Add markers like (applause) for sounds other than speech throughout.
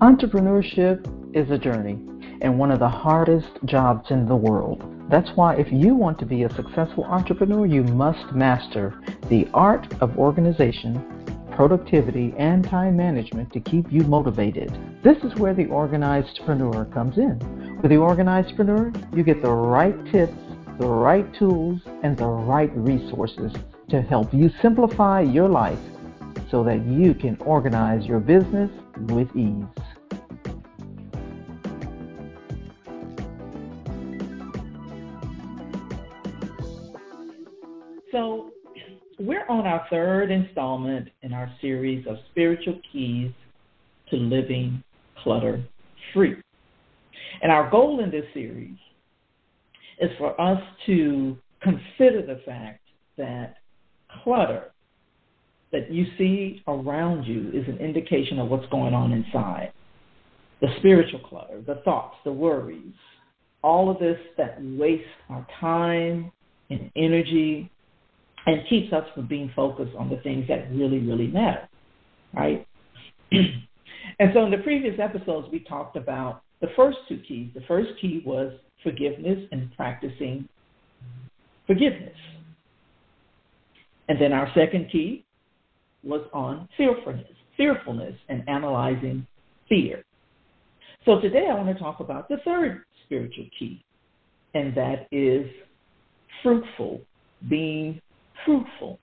Entrepreneurship is a journey and one of the hardest jobs in the world. That's why if you want to be a successful entrepreneur, you must master the art of organization, productivity, and time management to keep you motivated. This is where the organized organizedpreneur comes in. With the organized organizedpreneur, you get the right tips, the right tools, and the right resources to help you simplify your life so that you can organize your business with ease. On our third installment in our series of spiritual keys to living clutter free. And our goal in this series is for us to consider the fact that clutter that you see around you is an indication of what's going on inside. The spiritual clutter, the thoughts, the worries, all of this that wastes our time and energy and keeps us from being focused on the things that really, really matter, right? (clears throat) and so in the previous episodes, we talked about the first two keys. The first key was forgiveness and practicing forgiveness. And then our second key was on fearfulness, fearfulness and analyzing fear. So today I want to talk about the third spiritual key, and that is fruitful, being fruitful.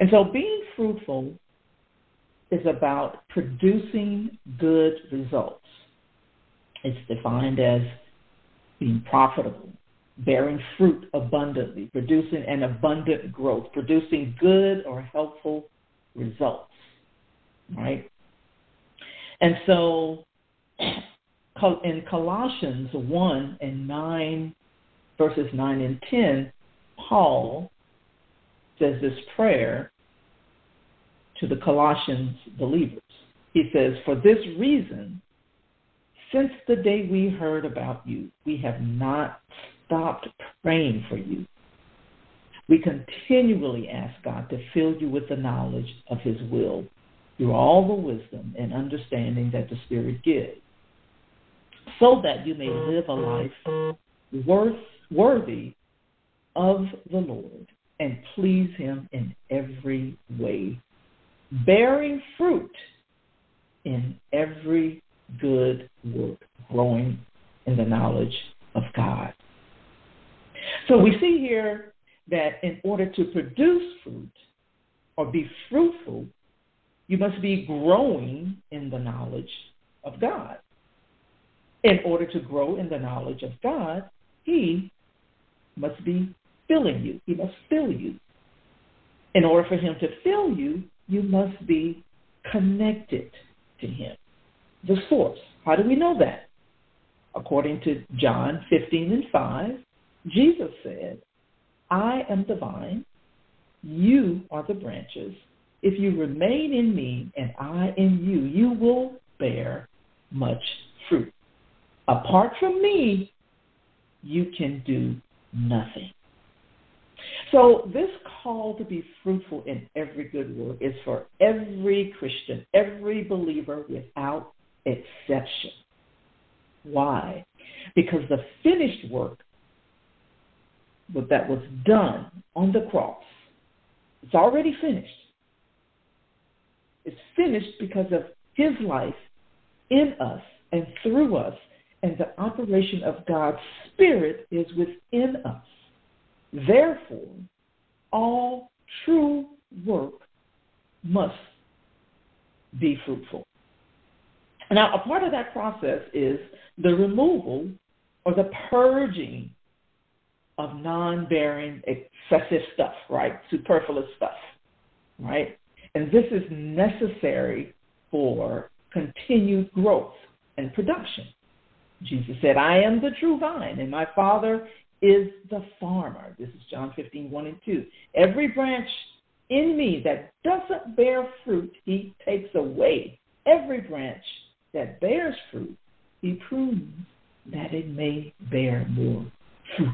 And so being fruitful is about producing good results. It's defined as being profitable, bearing fruit abundantly, producing an abundant growth, producing good or helpful results, right? And so (clears throat) in Colossians 1 and 9, verses 9 and 10, Paul says this prayer to the Colossians believers. He says, For this reason, since the day we heard about you, we have not stopped praying for you. We continually ask God to fill you with the knowledge of his will through all the wisdom and understanding that the Spirit gives, so that you may live a life worth, worthy of the Lord and please him in every way, bearing fruit in every good work, growing in the knowledge of God. So we see here that in order to produce fruit or be fruitful, you must be growing in the knowledge of God. In order to grow in the knowledge of God, He must be filling you. He must fill you. In order for Him to fill you, you must be connected to Him, the source. How do we know that? According to John 15 and 5, Jesus said, I am the vine, you are the branches. If you remain in me and I in you, you will bear much fruit. Apart from me, you can do nothing. So this call to be fruitful in every good work is for every Christian, every believer without exception. Why? Because the finished work that was done on the cross, it's already finished. It's finished because of his life in us and through us, and the operation of God's Spirit is within us. Therefore, all true work must be fruitful. Now, a part of that process is the removal or the purging of non-bearing excessive stuff, right? Superfluous stuff, right? And this is necessary for continued growth and production. Jesus said, I am the true vine, and my Father is the farmer. This is John 15, 1 and 2. Every branch in me that doesn't bear fruit, he takes away. Every branch that bears fruit, he prunes that it may bear more fruit.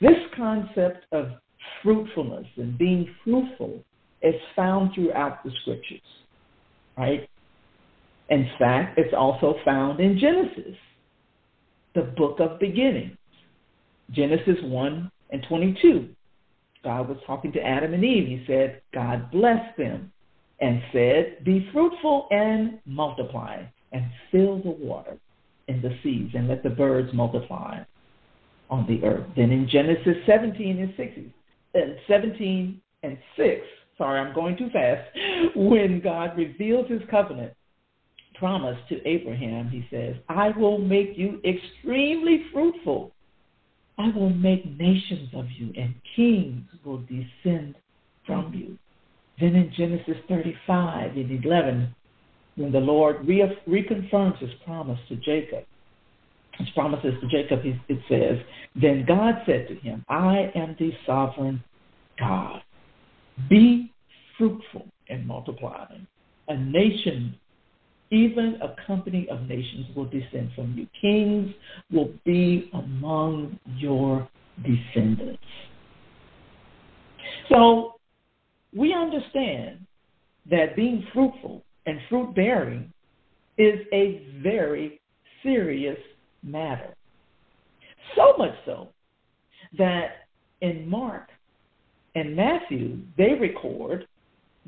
This concept of fruitfulness and being fruitful is found throughout the scriptures, right? In fact, it's also found in Genesis, the book of beginnings. Genesis 1 and 22. God was talking to Adam and Eve. He said, God blessed them and said, Be fruitful and multiply and fill the water in the seas and let the birds multiply on the earth. Then in Genesis 17 and 6, uh, 17 and 6, sorry, I'm going too fast, (laughs) when God reveals his covenant promise to Abraham, he says, I will make you extremely fruitful. I will make nations of you, and kings will descend from mm-hmm. you. Then in Genesis 35 and 11, when the Lord re- reconfirms his promise to Jacob, his promises to Jacob, it says, Then God said to him, I am the sovereign God. Be fruitful and multiply. A nation, even a company of nations, will descend from you. Kings will be among your descendants. So we understand that being fruitful and fruit bearing is a very serious matter. So much so that in Mark and Matthew, they record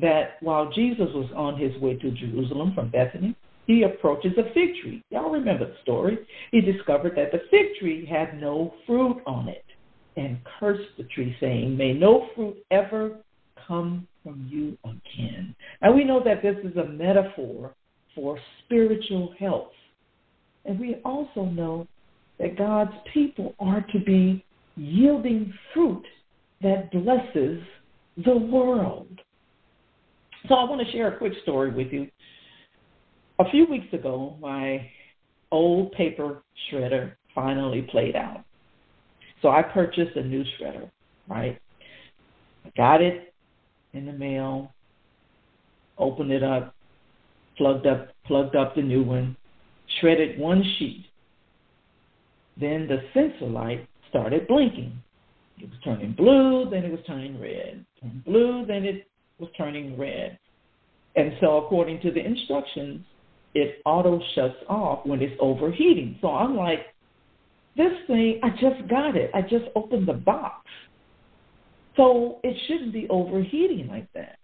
that while Jesus was on his way to Jerusalem from Bethany, he approaches a fig tree. Y'all remember the story. He discovered that the fig tree had no fruit on it and cursed the tree, saying, May no fruit ever come from you again. And we know that this is a metaphor for spiritual health. And we also know that God's people are to be yielding fruit that blesses the world. So I want to share a quick story with you. A few weeks ago, my old paper shredder finally played out. So I purchased a new shredder, right? I got it in the mail, opened it up, plugged up plugged up the new one, shredded one sheet. Then the sensor light started blinking. It was turning blue, then it was turning red. Turning blue, then it was turning red. And so according to the instructions, it auto shuts off when it's overheating. So I'm like, this thing, I just got it. I just opened the box. So it shouldn't be overheating like that.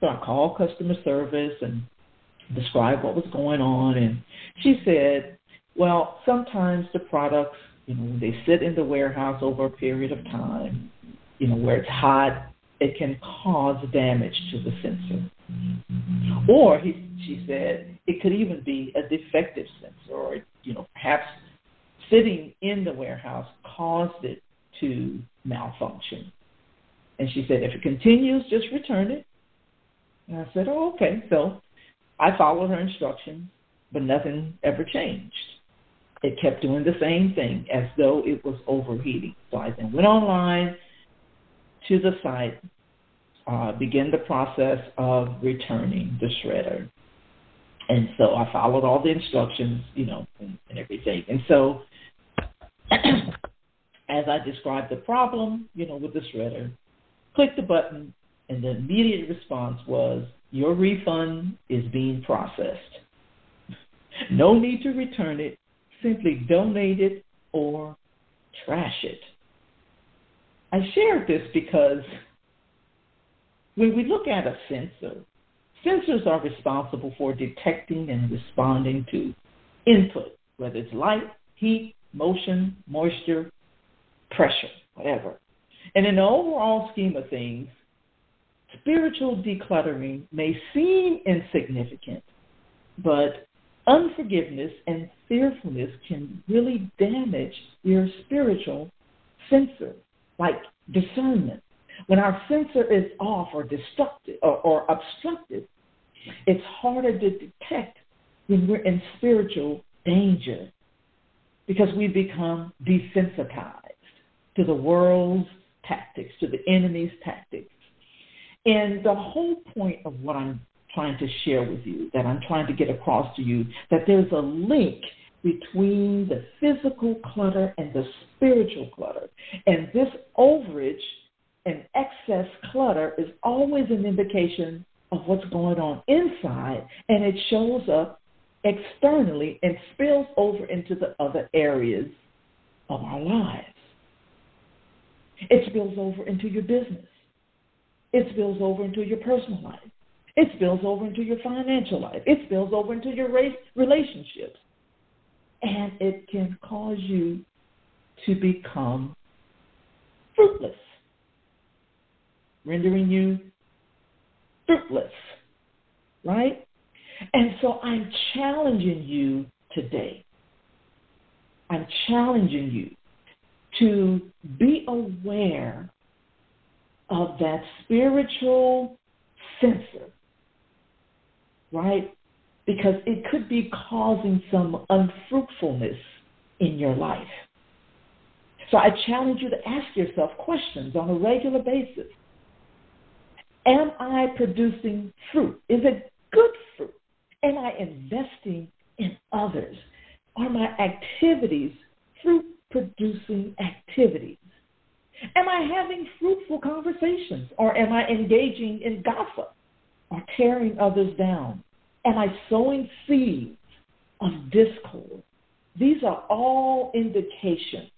So I called customer service and described what was going on. And she said, well, sometimes the products, you know, they sit in the warehouse over a period of time, you know, where it's hot, it can cause damage to the sensor. Or he, she said it could even be a defective sensor, or you know, perhaps sitting in the warehouse caused it to malfunction. And she said, if it continues, just return it. And I said, oh, okay. So I followed her instructions, but nothing ever changed. It kept doing the same thing as though it was overheating. So I then went online to the site, uh, began the process of returning the shredder. And so I followed all the instructions, you know, and, and everything. And so (clears throat) as I described the problem, you know, with the shredder, click the button, and the immediate response was, your refund is being processed. No need to return it. Simply donate it or trash it. I shared this because when we look at a sensor, sensors are responsible for detecting and responding to input, whether it's light, heat, motion, moisture, pressure, whatever. And in the overall scheme of things, spiritual decluttering may seem insignificant, but unforgiveness and fearfulness can really damage your spiritual sensor, like discernment. When our sensor is off or destructive or, or obstructed, it's harder to detect when we're in spiritual danger because we become desensitized to the world's tactics, to the enemy's tactics. And the whole point of what I'm trying to share with you, that I'm trying to get across to you, that there's a link between the physical clutter and the spiritual clutter. And this overage and excess clutter is always an indication of what's going on inside, and it shows up externally and spills over into the other areas of our lives. It spills over into your business. It spills over into your personal life. It spills over into your financial life. It spills over into your race, relationships. And it can cause you to become fruitless, rendering you fruitless, right? And so I'm challenging you today. I'm challenging you to be aware of that spiritual sensor, right? Because it could be causing some unfruitfulness in your life. So I challenge you to ask yourself questions on a regular basis. Am I producing fruit? Is it good fruit? Am I investing in others? Are my activities fruit producing activities? Am I having fruitful conversations or am I engaging in gossip or tearing others down? Am I sowing seeds of discord? These are all indications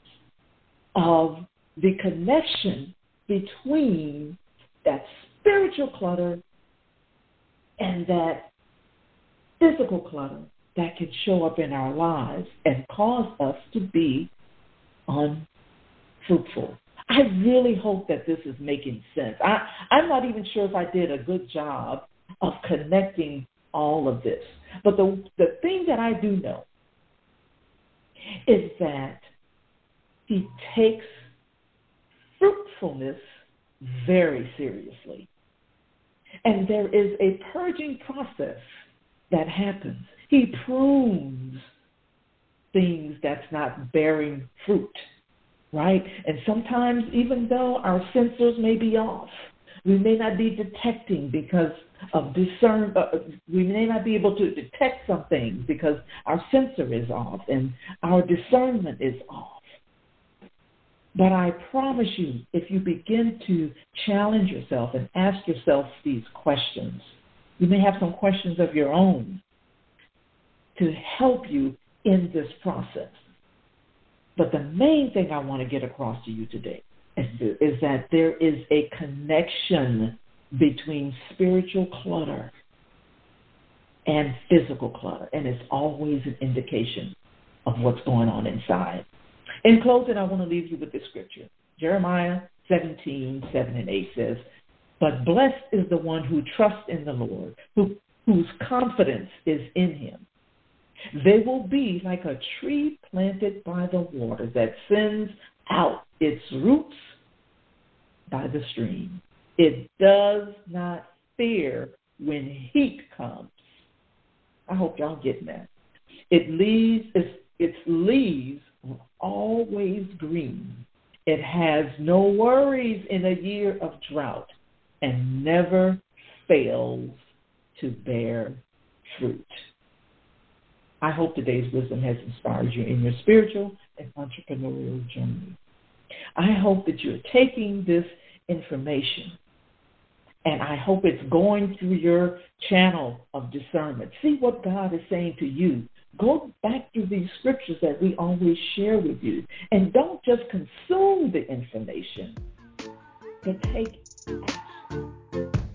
of the connection between that spiritual clutter and that physical clutter that can show up in our lives and cause us to be unfruitful. I really hope that this is making sense. I, I'm not even sure if I did a good job of connecting all of this. But the, the thing that I do know is that he takes fruitfulness very seriously. And there is a purging process that happens. He prunes things that's not bearing fruit, right? And sometimes, even though our sensors may be off, we may not be detecting because of discern. Uh, we may not be able to detect some things because our sensor is off and our discernment is off. But I promise you, if you begin to challenge yourself and ask yourself these questions, you may have some questions of your own to help you in this process. But the main thing I want to get across to you today is, that there is a connection between spiritual clutter and physical clutter, and it's always an indication of what's going on inside. In closing, I want to leave you with this scripture. Jeremiah 17, 7 and 8 says, But blessed is the one who trusts in the Lord, who, whose confidence is in him. They will be like a tree planted by the water that sends out its roots by the stream. It does not fear when heat comes. I hope y'all getting that. It leaves its, its leaves are always green. It has no worries in a year of drought and never fails to bear fruit. I hope today's wisdom has inspired you in your spiritual and entrepreneurial journey. I hope that you're taking this information and I hope it's going through your channel of discernment. See what God is saying to you Go back to these scriptures that we always share with you. And don't just consume the information, but take action.